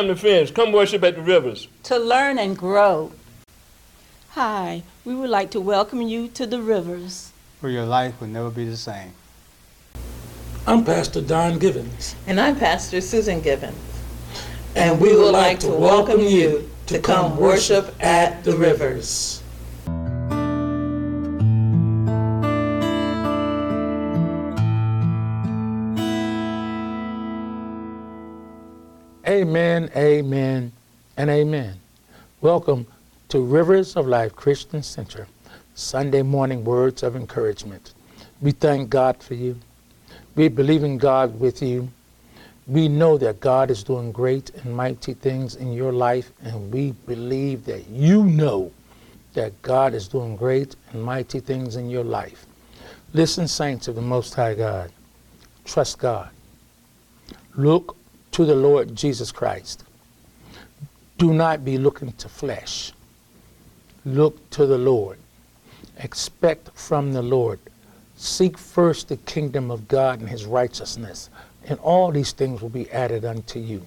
family friends, come worship at the rivers. to learn and grow. Hi, we would like to welcome you to the Rivers. where your life will never be the same. I'm Pastor Don Givens, And I'm Pastor Susan Givens. And we would like to welcome you to come worship at the rivers. Amen, amen, and amen. Welcome to Rivers of Life Christian Center, Sunday morning words of encouragement. We thank God for you. We believe in God with you. We know that God is doing great and mighty things in your life, and we believe that you know that God is doing great and mighty things in your life. Listen, saints of the Most High God. Trust God. Look to the Lord Jesus Christ. Do not be looking to flesh. Look to the Lord. Expect from the Lord. Seek first the kingdom of God and his righteousness, and all these things will be added unto you.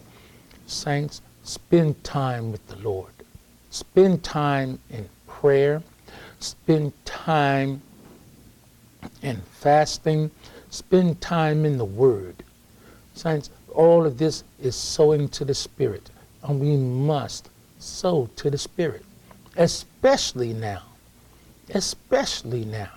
Saints, spend time with the Lord. Spend time in prayer. Spend time in fasting. Spend time in the Word. Saints, all of this is sowing to the Spirit, and we must sow to the Spirit, especially now. Especially now.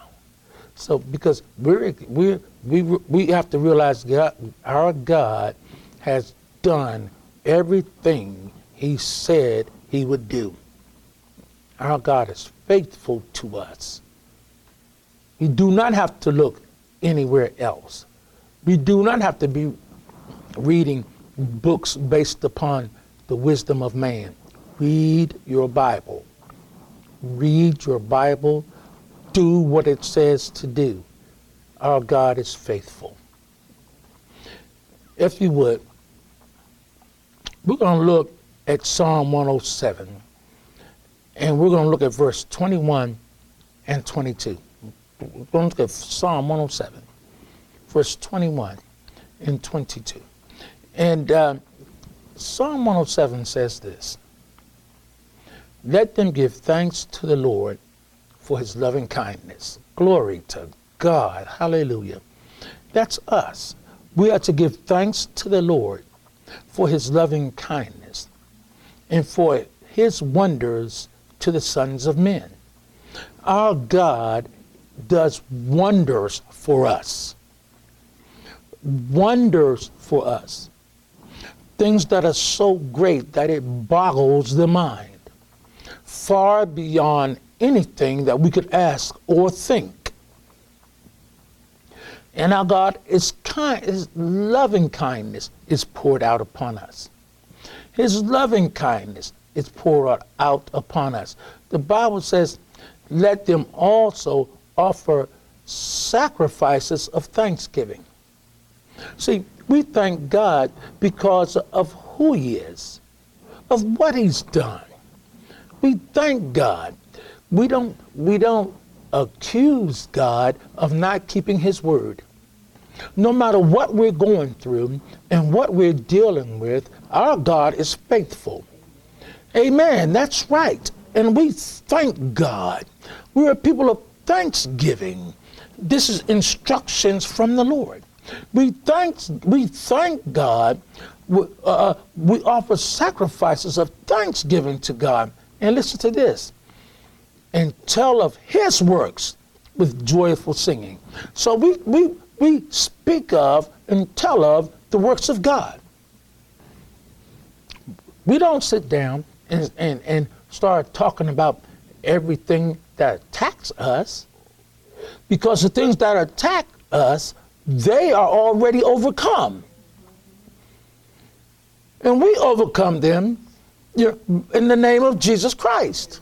So, because we're, we're, we, we have to realize God, our God has done everything He said He would do. Our God is faithful to us. We do not have to look anywhere else. We do not have to be reading books based upon the wisdom of man. Read your Bible. Read your Bible. Do what it says to do. Our God is faithful. If you would, we're going to look at Psalm 107, and we're going to look at verse 21 and 22. We're going to look at Psalm 107, verse 21 and 22. And uh, Psalm 107 says this Let them give thanks to the Lord for his loving kindness. Glory to God. Hallelujah. That's us. We are to give thanks to the Lord for his loving kindness and for his wonders to the sons of men. Our God does wonders for us. Wonders for us things that are so great that it boggles the mind, far beyond anything that we could ask or think. And our God is kind, His loving kindness is poured out upon us. His loving kindness is poured out upon us. The Bible says, let them also offer sacrifices of thanksgiving. See, we thank God because of who He is, of what He's done. We thank God. We don't, we don't accuse God of not keeping His word. No matter what we're going through and what we're dealing with, our God is faithful. Amen. That's right. And we thank God. We're a people of thanksgiving. This is instructions from the Lord. We thank, we thank God. We, uh, we offer sacrifices of thanksgiving to God. And listen to this and tell of his works with joyful singing. So we, we, we speak of and tell of the works of God. We don't sit down and, and, and start talking about everything that attacks us because the things that attack us they are already overcome. And we overcome them in the name of Jesus Christ.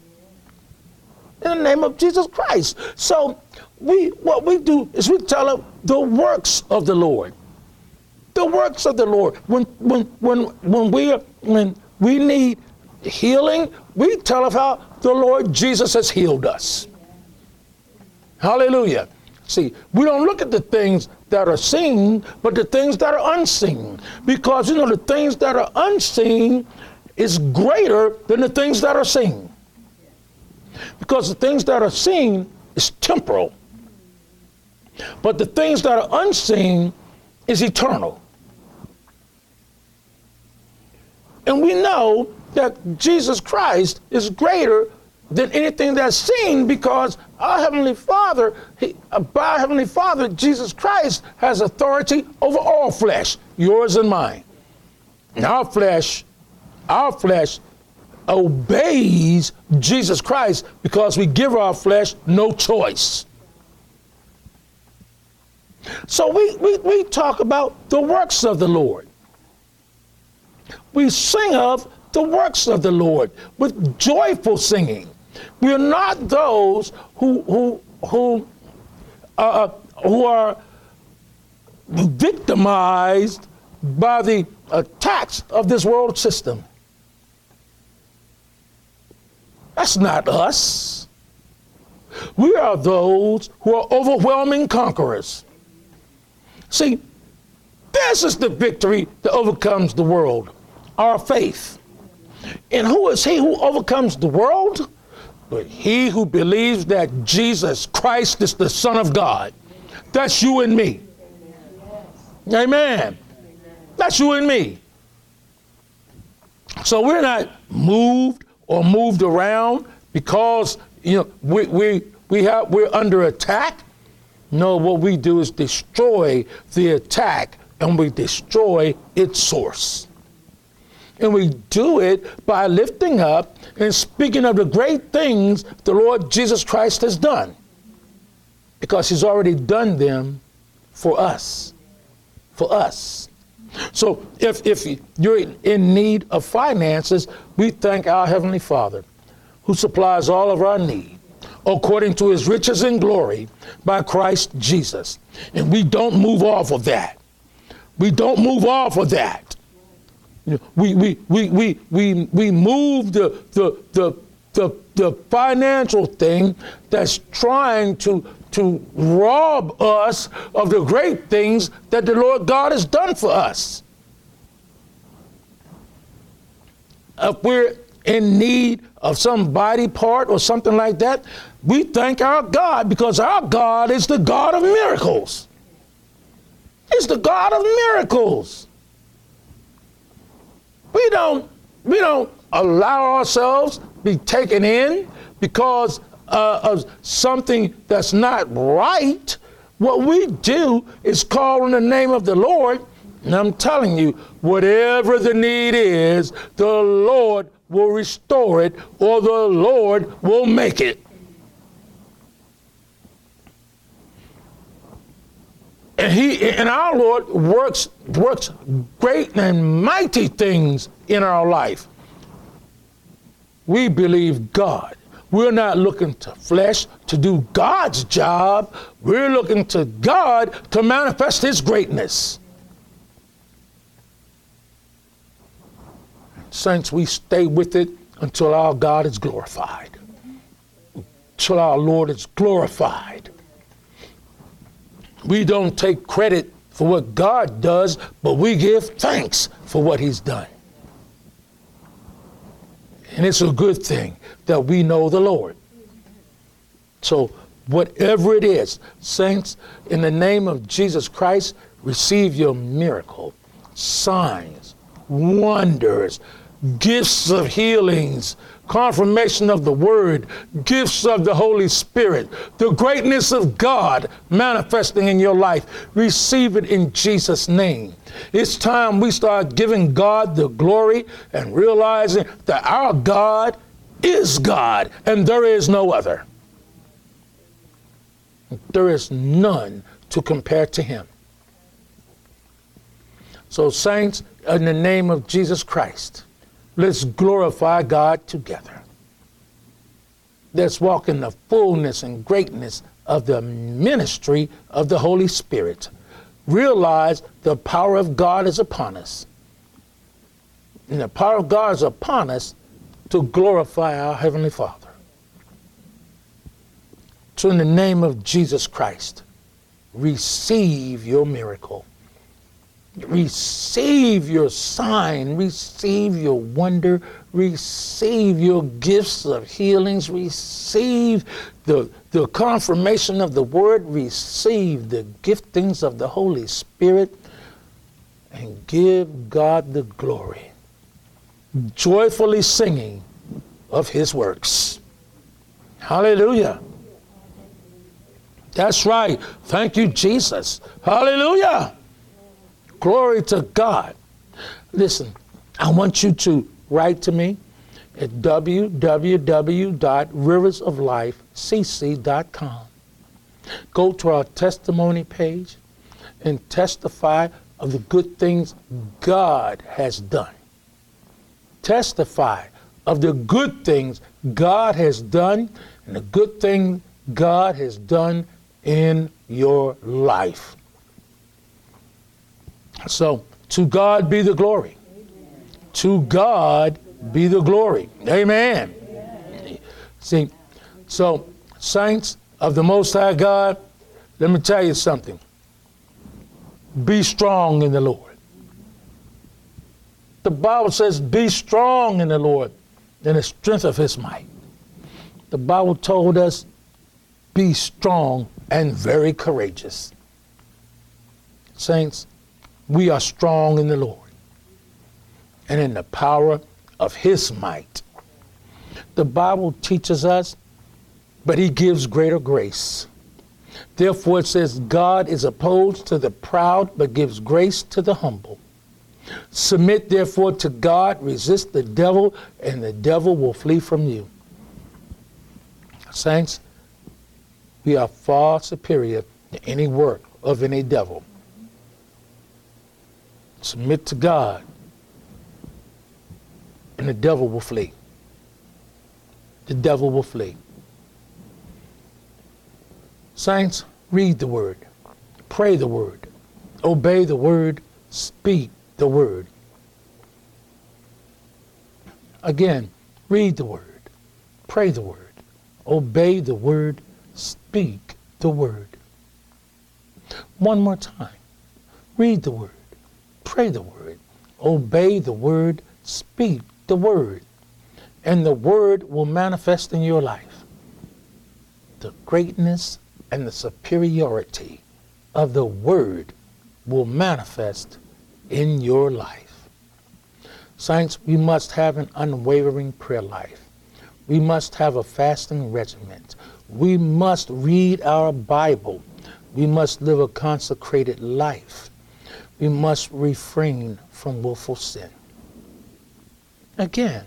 In the name of Jesus Christ. So we what we do is we tell them the works of the Lord. The works of the Lord. When when when when we when we need healing, we tell of how the Lord Jesus has healed us. Hallelujah. See, we don't look at the things that are seen, but the things that are unseen. Because, you know, the things that are unseen, is greater than the things that are seen. Because the things that are seen is temporal. But the things that are unseen is eternal. And we know that Jesus Christ is greater than anything that's seen because our Heavenly Father, he, uh, our Heavenly Father, Jesus Christ, has authority over all flesh, yours and mine. And our flesh, our flesh obeys Jesus Christ because we give our flesh no choice. So we, we, we talk about the works of the Lord. We sing of the works of the Lord with joyful singing. We're not those who, who, who, uh, who are victimized by the attacks of this world system. That's not us. We are those who are overwhelming conquerors. See, this is the victory that overcomes the world our faith. And who is he who overcomes the world? But he who believes that Jesus Christ is the Son of God. That's you and me. Amen. That's you and me. So we're not moved or moved around because you know we we we have we're under attack. No, what we do is destroy the attack and we destroy its source. And we do it by lifting up and speaking of the great things the Lord Jesus Christ has done. Because he's already done them for us. For us. So if, if you're in need of finances, we thank our Heavenly Father who supplies all of our need according to his riches and glory by Christ Jesus. And we don't move off of that. We don't move off of that. You know, we, we, we, we, we, we move the, the, the, the, the financial thing that's trying to, to rob us of the great things that the Lord God has done for us. If we're in need of some body part or something like that, we thank our God because our God is the God of miracles. He's the God of miracles. We don't, we don't allow ourselves be taken in because uh, of something that's not right. What we do is call on the name of the Lord, and I'm telling you, whatever the need is, the Lord will restore it or the Lord will make it. And he and our Lord works works great and mighty things in our life. We believe God. We're not looking to flesh to do God's job. We're looking to God to manifest his greatness. Saints, we stay with it until our God is glorified. Until our Lord is glorified. We don't take credit for what God does, but we give thanks for what He's done. And it's a good thing that we know the Lord. So, whatever it is, saints, in the name of Jesus Christ, receive your miracle, signs, wonders, gifts of healings, confirmation of the Word, gifts of the Holy Spirit, the greatness of God manifesting in your life. Receive it in Jesus' name. It's time we start giving God the glory and realizing that our God is God and there is no other. There is none to compare to Him. So, saints, in the name of Jesus Christ, Let's glorify God together. Let's walk in the fullness and greatness of the ministry of the Holy Spirit. Realize the power of God is upon us. And the power of God is upon us to glorify our Heavenly Father. So, in the name of Jesus Christ, receive your miracle. Receive your sign, receive your wonder, receive your gifts of healings, receive the, the confirmation of the word, receive the giftings of the Holy Spirit, and give God the glory. Joyfully singing of his works. Hallelujah. That's right. Thank you, Jesus. Hallelujah. Glory to God. Listen, I want you to write to me at www.riversoflifecc.com. Go to our testimony page and testify of the good things God has done. Testify of the good things God has done and the good thing God has done in your life. So, to God be the glory. To God be the glory. Amen. See, so, saints of the Most High God, let me tell you something. Be strong in the Lord. The Bible says, Be strong in the Lord in the strength of his might. The Bible told us, Be strong and very courageous. Saints, we are strong in the Lord and in the power of his might. The Bible teaches us, but he gives greater grace. Therefore, it says, God is opposed to the proud, but gives grace to the humble. Submit therefore to God, resist the devil, and the devil will flee from you. Saints, we are far superior to any work of any devil. Submit to God, and the devil will flee. The devil will flee. Saints, read the word, pray the word, obey the word, speak the word. Again, read the word, pray the word, obey the word, speak the word. One more time. Read the word, pray the word, obey the word, speak the word, and the word will manifest in your life the greatness and the superiority of the word will manifest in your life. Saints, we must have an unwavering prayer life. We must have a fasting regiment. We must read our Bible. We must live a consecrated life. We must refrain from willful sin. Again,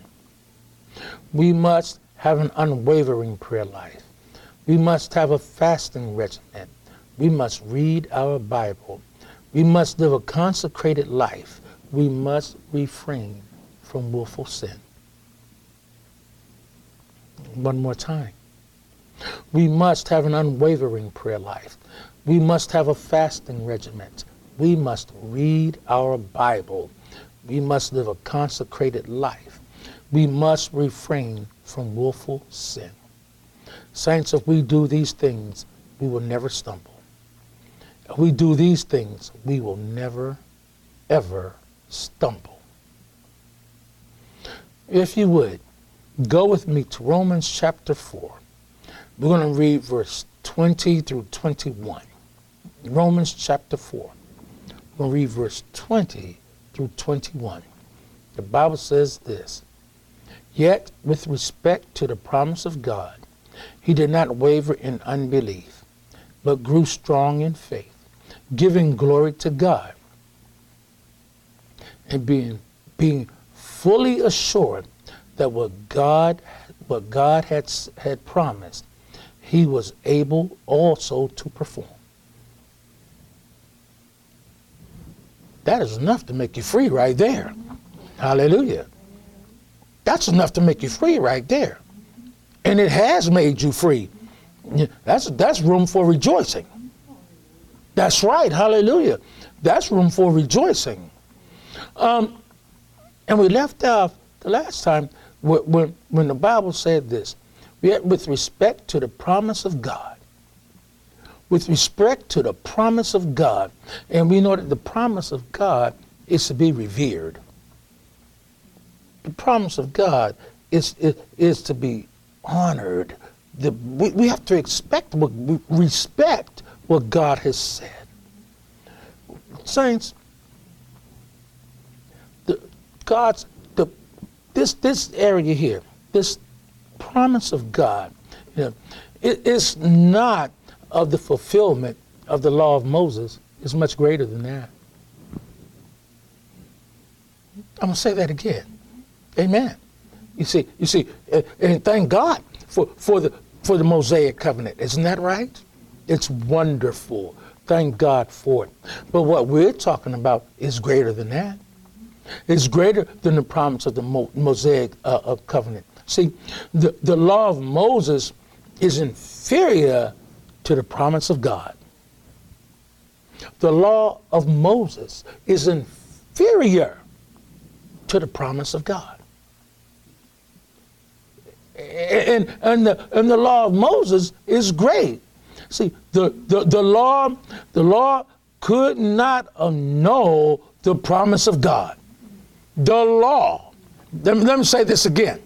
we must have an unwavering prayer life. We must have a fasting regimen. We must read our Bible. We must live a consecrated life. We must refrain from willful sin. One more time. We must have an unwavering prayer life. We must have a fasting regiment. We must read our Bible. We must live a consecrated life. We must refrain from willful sin. Saints, if we do these things, we will never stumble. If we do these things, we will never, ever stumble. If you would, go with me to Romans chapter 4. We're going to read verse 20 through 21. Romans chapter 4. Going to read verse 20 through 21. The Bible says this Yet, with respect to the promise of God, he did not waver in unbelief, but grew strong in faith giving glory to God and being being fully assured that what God what God had had promised, he was able also to perform. That is enough to make you free right there. Hallelujah. That's enough to make you free right there. And it has made you free. That's that's room for rejoicing. That's right. Hallelujah. That's room for rejoicing. Um, and we left off the last time when, when the Bible said this yet with respect to the promise of God, with respect to the promise of God, and we know that the promise of God is to be revered. The promise of God is, is, is to be honored. The, we, we have to expect what, respect what God has said. Saints, the, God's the, this this area here, this promise of God, you know, it is not of the fulfillment of the law of Moses. is much greater than that. I'm gonna say that again. Amen. You see, you see, and thank God for, for the for the Mosaic covenant. Isn't that right? It's wonderful. Thank God for it. But what we're talking about is greater than that. It's greater than the promise of the Mosaic uh, of covenant. See, the, the law of Moses is inferior to the promise of God. The law of Moses is inferior to the promise of God. And, and, the, and the law of Moses is great. See, the, the, the law, the law could not annul the promise of God. The law, let me, let me say this again.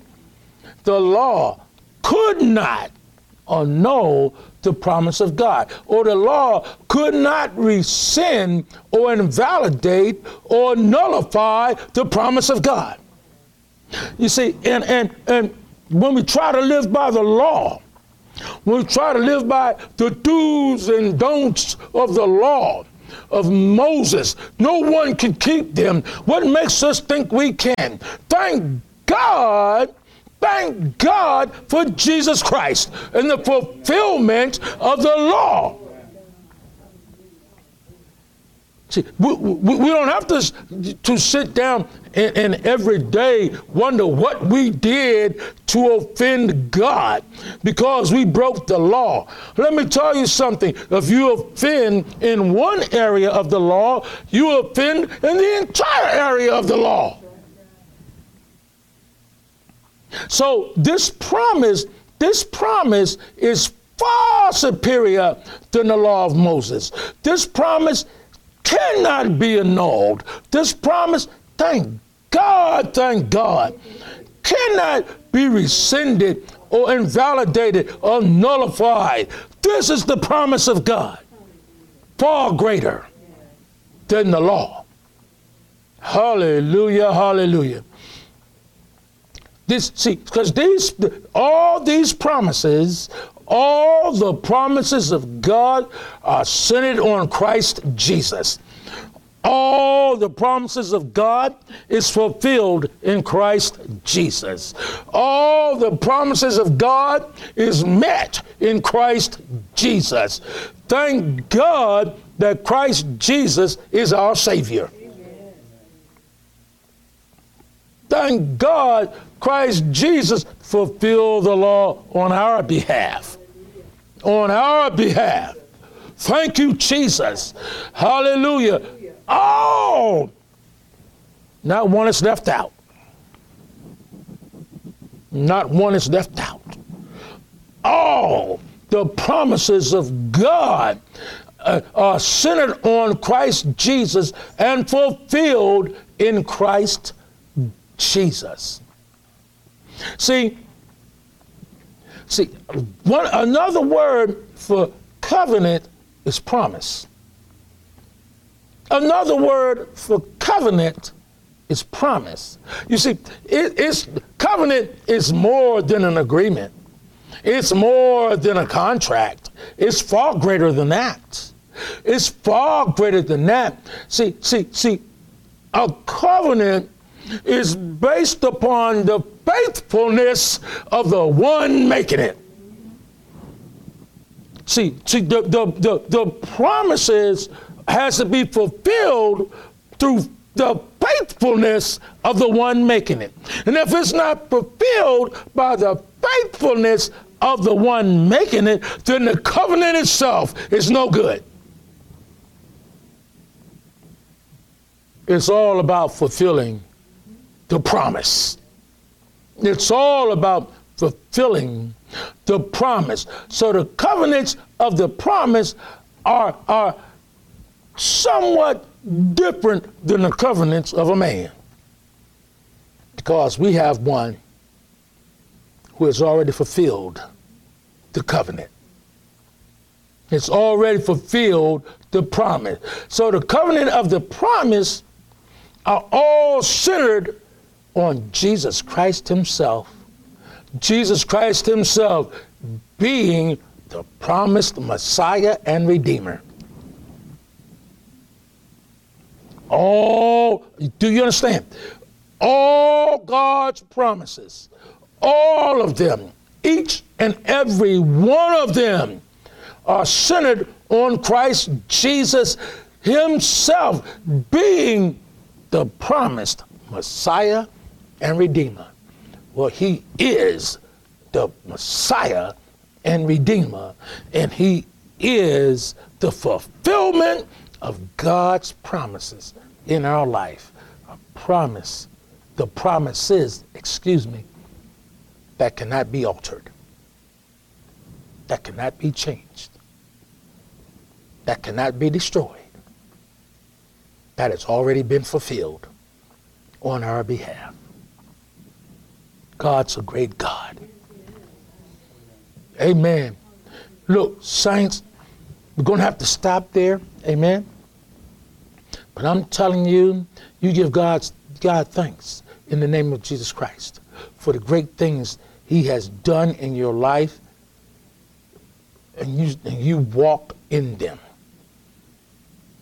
The law could not annul the promise of God, or the law could not rescind or invalidate or nullify the promise of God. You see, and, and, and when we try to live by the law, when we try to live by the do's and don'ts of the law of Moses. No one can keep them. What makes us think we can? Thank God. Thank God for Jesus Christ and the fulfillment of the law. See, we, we, we, don't have to, to sit down and, and, every day wonder what we did to offend God because we broke the law. Let me tell you something. If you offend in one area of the law, you offend in the entire area of the law. So this promise, this promise is far superior than the law of Moses. This promise cannot be annulled. This promise, thank God, thank God, cannot be rescinded or invalidated or nullified. This is the promise of God, far greater than the law. Hallelujah, hallelujah. This see, because these all these promises all the promises of God are centered on Christ Jesus. All the promises of God is fulfilled in Christ Jesus. All the promises of God is met in Christ Jesus. Thank God that Christ Jesus is our Savior. Thank God Christ Jesus fulfilled the law on our behalf on our behalf. Thank you, Jesus. Hallelujah. Oh, not one is left out. Not one is left out. All the promises of God uh, are centered on Christ Jesus and fulfilled in Christ Jesus. See, See, one, another word for covenant is promise. Another word for covenant is promise. You see, it, it's covenant is more than an agreement. It's more than a contract. It's far greater than that. It's far greater than that. See, see, see, a covenant is based upon the faithfulness of the one making it. See, see the, the, the, the promises has to be fulfilled through the faithfulness of the one making it. And if it's not fulfilled by the faithfulness of the one making it, then the covenant itself is no good. It's all about fulfilling the promise. It's all about fulfilling the promise. So the covenants of the promise are, are somewhat different than the covenants of a man. Because we have one who has already fulfilled the covenant. It's already fulfilled the promise. So the covenant of the promise are all centered on Jesus Christ Himself. Jesus Christ Himself being the promised Messiah and Redeemer. All, do you understand? All God's promises, all of them, each and every one of them are centered on Christ Jesus Himself being the promised Messiah and Redeemer. Well, He is the Messiah and Redeemer, and He is the fulfillment of God's promises in our life. A promise, the promises, excuse me, that cannot be altered, that cannot be changed, that cannot be destroyed, that has already been fulfilled on our behalf. God's a great God. Amen. Look, saints, we're going to have to stop there. Amen. But I'm telling you, you give God's, God thanks in the name of Jesus Christ for the great things He has done in your life, and you, and you walk in them.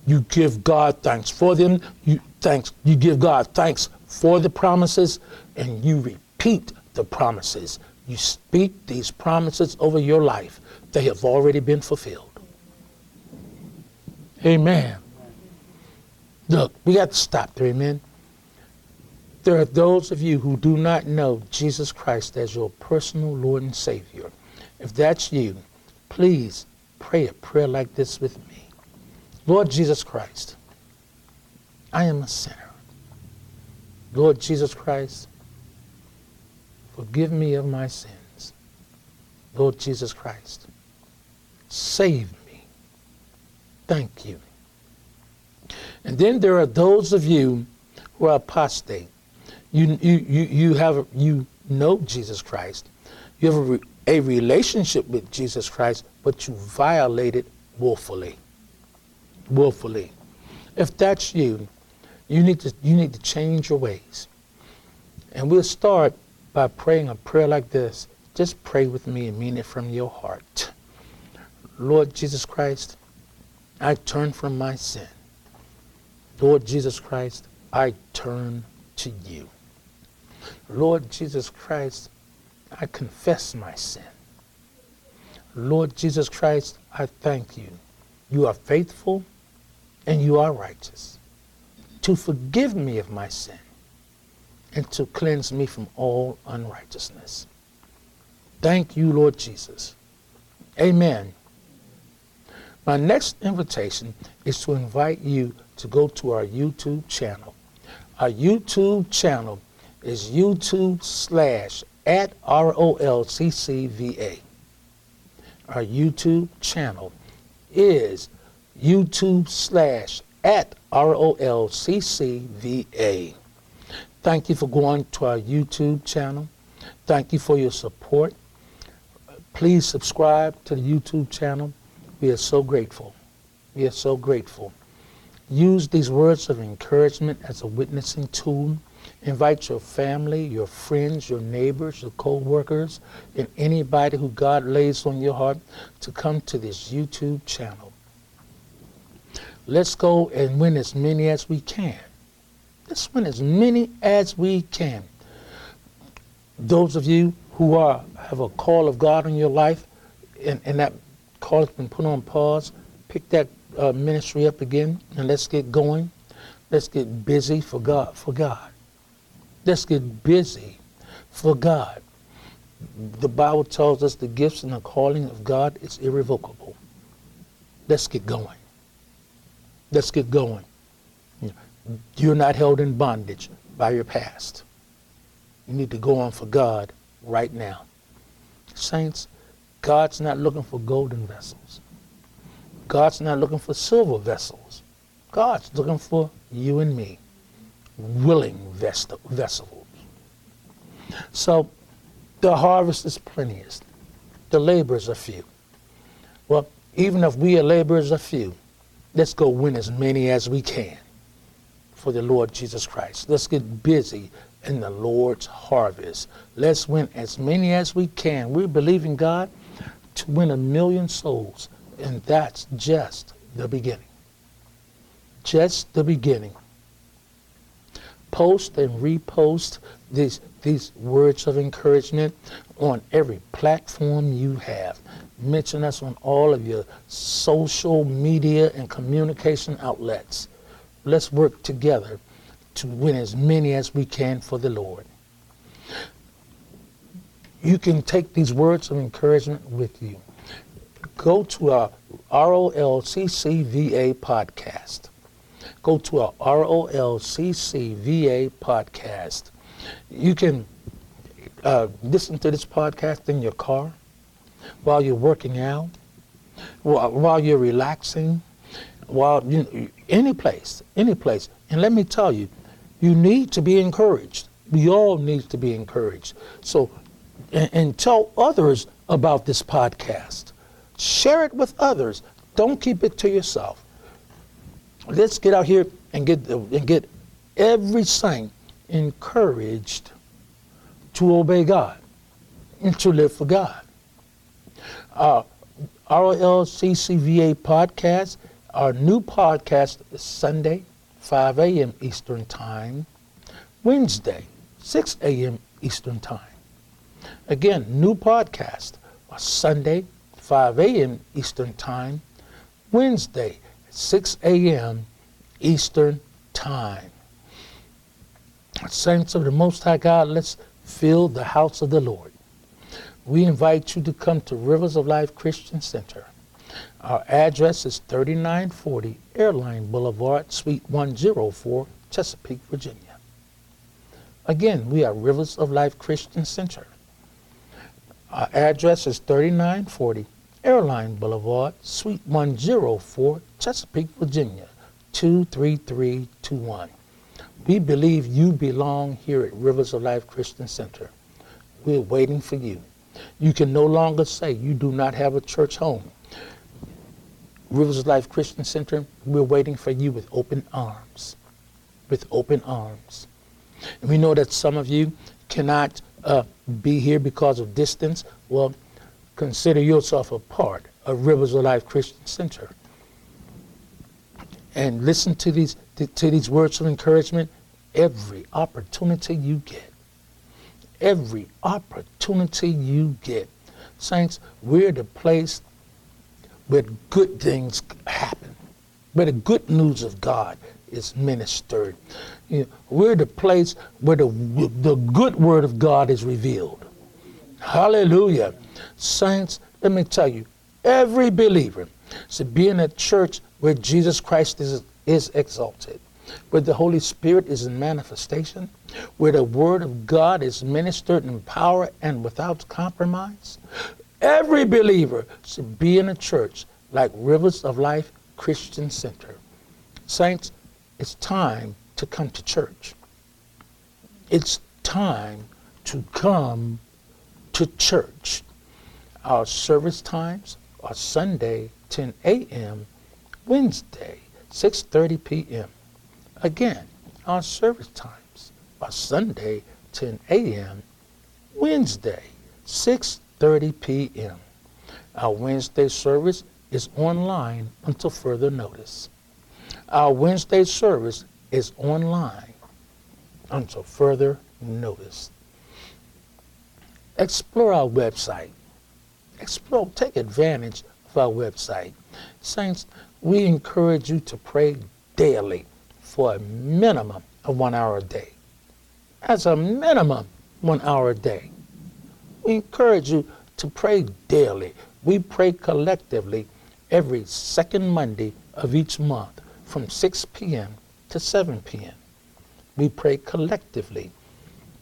You give God thanks for them. You thanks. You give God thanks for the promises, and you repeat the promises. You speak these promises over your life. They have already been fulfilled. Amen. Look, we got to stop there, amen. There are those of you who do not know Jesus Christ as your personal Lord and Savior. If that's you, please pray a prayer like this with me. Lord Jesus Christ, I am a sinner. Lord Jesus Christ, forgive me of my sins. Lord Jesus Christ, save me. Thank you. And then there are those of you who are apostate. You, you, you, you, have, you know Jesus Christ. You have a, re, a relationship with Jesus Christ, but you violate it willfully. Willfully. If that's you, you need to, you need to change your ways. And we'll start by praying a prayer like this. Just pray with me and mean it from your heart. Lord Jesus Christ, I turn from my sin. Lord Jesus Christ, I turn to you. Lord Jesus Christ, I confess my sin. Lord Jesus Christ, I thank you. You are faithful and you are righteous to forgive me of my sin and to cleanse me from all unrighteousness. Thank you, Lord Jesus. Amen. My next invitation is to invite you to go to our YouTube channel. Our YouTube channel is YouTube slash at R-O-L-C-C-V-A. Our YouTube channel is YouTube slash at R-O-L-C-C-V-A. Thank you for going to our YouTube channel. Thank you for your support. Please subscribe to the YouTube channel. We are so grateful. We are so grateful. Use these words of encouragement as a witnessing tool. Invite your family, your friends, your neighbors, your co-workers, and anybody who God lays on your heart to come to this YouTube channel. Let's go and win as many as we can. Let's win as many as we can. Those of you who are have a call of God in your life, and, and that call has been put on pause, pick that uh, ministry up again and let's get going. Let's get busy for God. For God. Let's get busy for God. The Bible tells us the gifts and the calling of God is irrevocable. Let's get going. Let's get going. You're not held in bondage by your past. You need to go on for God right now. Saints, God's not looking for golden vessels. God's not looking for silver vessels. God's looking for you and me, willing vessels. So the harvest is plenteous. The laborers are few. Well, even if we are laborers are few, let's go win as many as we can for the Lord Jesus Christ. Let's get busy in the Lord's harvest. Let's win as many as we can. We're believing God to win a million souls, and that's just the beginning. Just the beginning. Post and repost these these words of encouragement on every platform you have. Mention us on all of your social media and communication outlets. Let's work together to win as many as we can for the Lord. You can take these words of encouragement with you. Go to our ROLCCVA podcast. Go to our ROLCCVA podcast. You can uh, listen to this podcast in your car while you're working out, while, while you're relaxing, while you any place, any place. And let me tell you, you need to be encouraged. We all need to be encouraged. So, and, and tell others about this podcast. Share it with others. Don't keep it to yourself. Let's get out here and get and get every saint encouraged to obey God and to live for God. Uh, RLCCVA podcast, our new podcast is Sunday, 5 a.m. Eastern Time, Wednesday, 6 a.m. Eastern Time. Again, new podcast Sunday, 5 a.m. Eastern Time, Wednesday, 6 a.m. Eastern Time. Saints of the Most High God, let's fill the house of the Lord. We invite you to come to Rivers of Life Christian Center. Our address is 3940 Airline Boulevard, Suite 104, Chesapeake, Virginia. Again, we are Rivers of Life Christian Center. Our address is 3940 Airline Boulevard, Suite 104, Chesapeake, Virginia, 23321. We believe you belong here at Rivers of Life Christian Center. We're waiting for you. You can no longer say you do not have a church home. Rivers of Life Christian Center, we're waiting for you with open arms. With open arms. And we know that some of you cannot uh, be here because of distance. Well, consider yourself a part of Rivers of Life Christian Center. And listen to these, to these words of encouragement every opportunity you get. Every opportunity you get. Saints, we're the place where good things happen, where the good news of God is ministered. You know, we're the place where the, the good word of God is revealed. Hallelujah. Saints, let me tell you, every believer should be in a church where Jesus Christ is, is exalted where the Holy Spirit is in manifestation, where the Word of God is ministered in power and without compromise. Every believer should be in a church like Rivers of Life Christian Center. Saints, it's time to come to church. It's time to come to church. Our service times are Sunday 10 a.m., Wednesday 6:30 p.m. Again, our service times are Sunday 10 a.m., Wednesday 6:30 p.m. Our Wednesday service is online until further notice. Our Wednesday service is online until further notice. Explore our website. Explore, take advantage of our website. Saints, we encourage you to pray daily for a minimum of one hour a day. As a minimum, one hour a day. Encourage you to pray daily. We pray collectively every second Monday of each month from 6 p.m. to 7 p.m. We pray collectively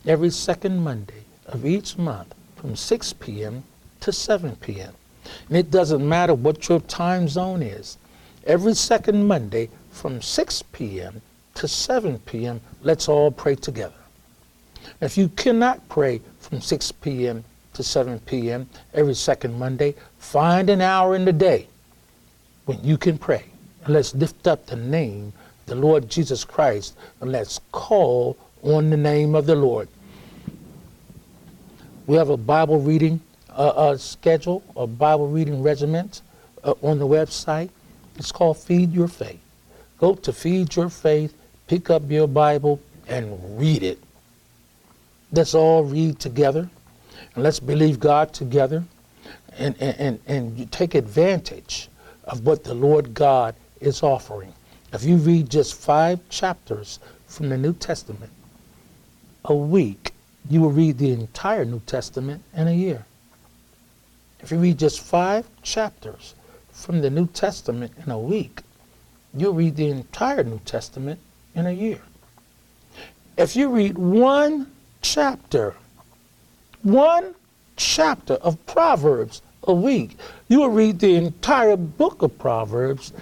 every second Monday of each month from 6 p.m. to 7 p.m. And it doesn't matter what your time zone is. Every second Monday from 6 p.m. to 7 p.m., let's all pray together. If you cannot pray from 6 p.m. to 7 p.m. every second Monday, find an hour in the day when you can pray. Let's lift up the name, the Lord Jesus Christ, and let's call on the name of the Lord. We have a Bible reading uh, uh, schedule, a Bible reading regiment uh, on the website. It's called Feed Your Faith. Go to Feed Your Faith, pick up your Bible, and read it. Let's all read together, and let's believe God together, and, and, and, you take advantage of what the Lord God is offering. If you read just five chapters from the New Testament a week, you will read the entire New Testament in a year. If you read just five chapters from the New Testament in a week, you'll read the entire New Testament in a year. If you read one chapter, one chapter of Proverbs a week, you will read the entire book of Proverbs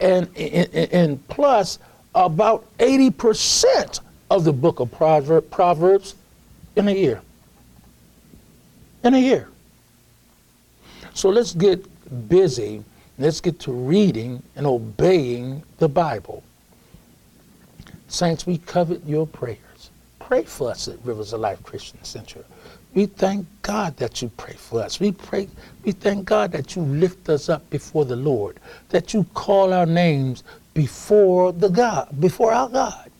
and, and, and plus about 80% of the book of Proverbs in a year. In a year. So let's get busy. Let's get to reading and obeying the Bible. Saints, we covet your prayers. Pray for us at Rivers of Life Christian Center. We thank God that you pray for us. We pray, we thank God that you lift us up before the Lord, that you call our names before the God, before our God.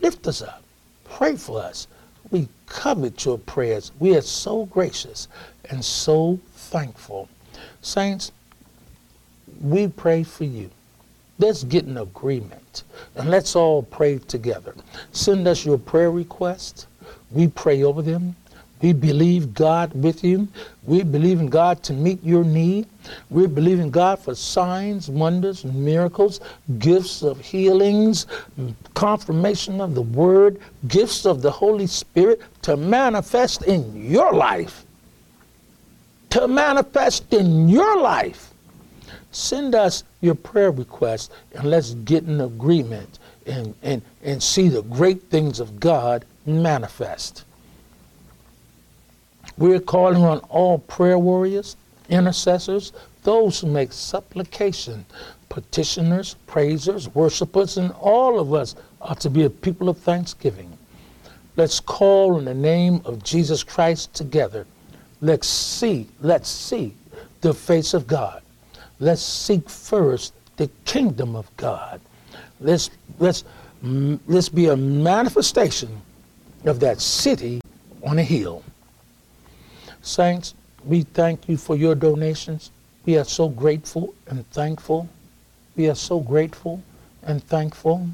Lift us up. Pray for us. We covet your prayers. We are so gracious and so thankful. Saints, we pray for you. Let's get an agreement and let's all pray together. Send us your prayer requests. We pray over them. We believe God with you. We believe in God to meet your need. We believe in God for signs, wonders, miracles, gifts of healings, confirmation of the word, gifts of the Holy Spirit to manifest in your life. To manifest in your life. Send us your prayer request and let's get an agreement and, and, and see the great things of God manifest. We're calling on all prayer warriors, intercessors, those who make supplication, petitioners, praisers, worshipers, and all of us are to be a people of thanksgiving. Let's call in the name of Jesus Christ together. Let's see, let's see the face of God. Let's seek first the kingdom of God. Let's, let's, let's be a manifestation of that city on a hill. Saints, we thank you for your donations. We are so grateful and thankful. We are so grateful and thankful.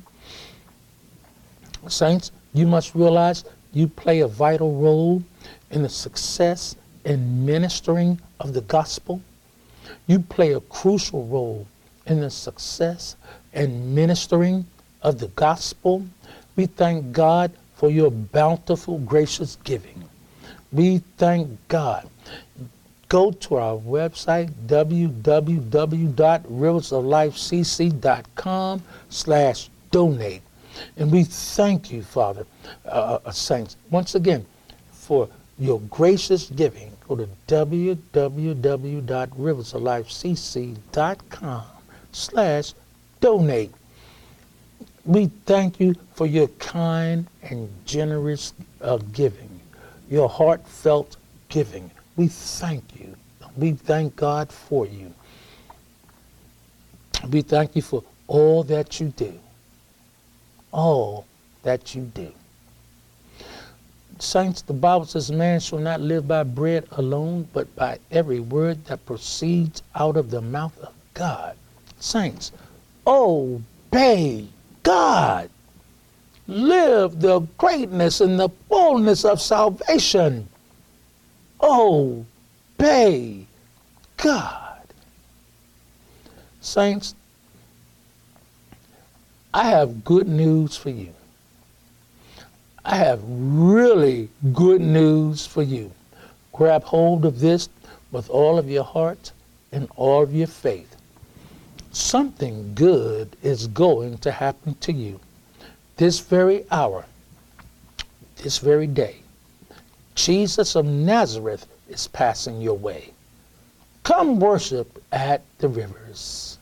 Saints, you must realize you play a vital role in the success and ministering of the gospel. You play a crucial role in the success and ministering of the gospel. We thank God for your bountiful, gracious giving. We thank God. Go to our website, www.riversoflifecc.com slash donate. And we thank you, Father, uh, uh, saints, once again, for your gracious giving. Go to www.riversoflifecc.com slash donate. We thank you for your kind and generous uh, giving your heartfelt giving. We thank you. We thank God for you. We thank you for all that you do. All that you do. Saints, the Bible says, Man shall not live by bread alone, but by every word that proceeds out of the mouth of God. Saints, obey God live the greatness and the fullness of salvation. Oh, Obey God. Saints, I have good news for you. I have really good news for you. Grab hold of this with all of your heart and all of your faith, something good is going to happen to you this very hour, this very day. Jesus of Nazareth is passing your way. Come worship at the rivers.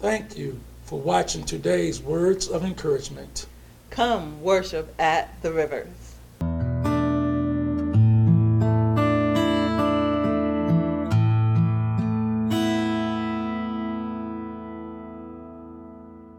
Thank you for watching today's Words of Encouragement. Come worship at the rivers.